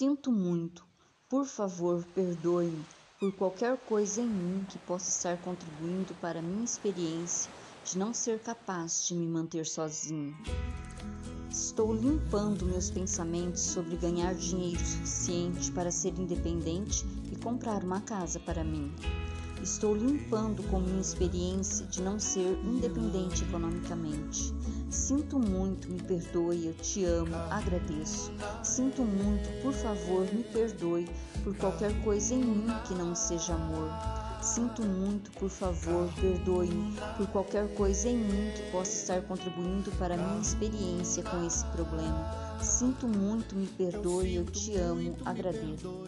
Sinto muito. Por favor, perdoe-me por qualquer coisa em mim que possa estar contribuindo para a minha experiência de não ser capaz de me manter sozinho. Estou limpando meus pensamentos sobre ganhar dinheiro suficiente para ser independente e comprar uma casa para mim. Estou limpando com minha experiência de não ser independente economicamente. Sinto muito, me perdoe, eu te amo, agradeço. Sinto muito, por favor, me perdoe por qualquer coisa em mim que não seja amor. Sinto muito, por favor, perdoe-me por qualquer coisa em mim que possa estar contribuindo para a minha experiência com esse problema. Sinto muito, me perdoe, eu te amo, agradeço.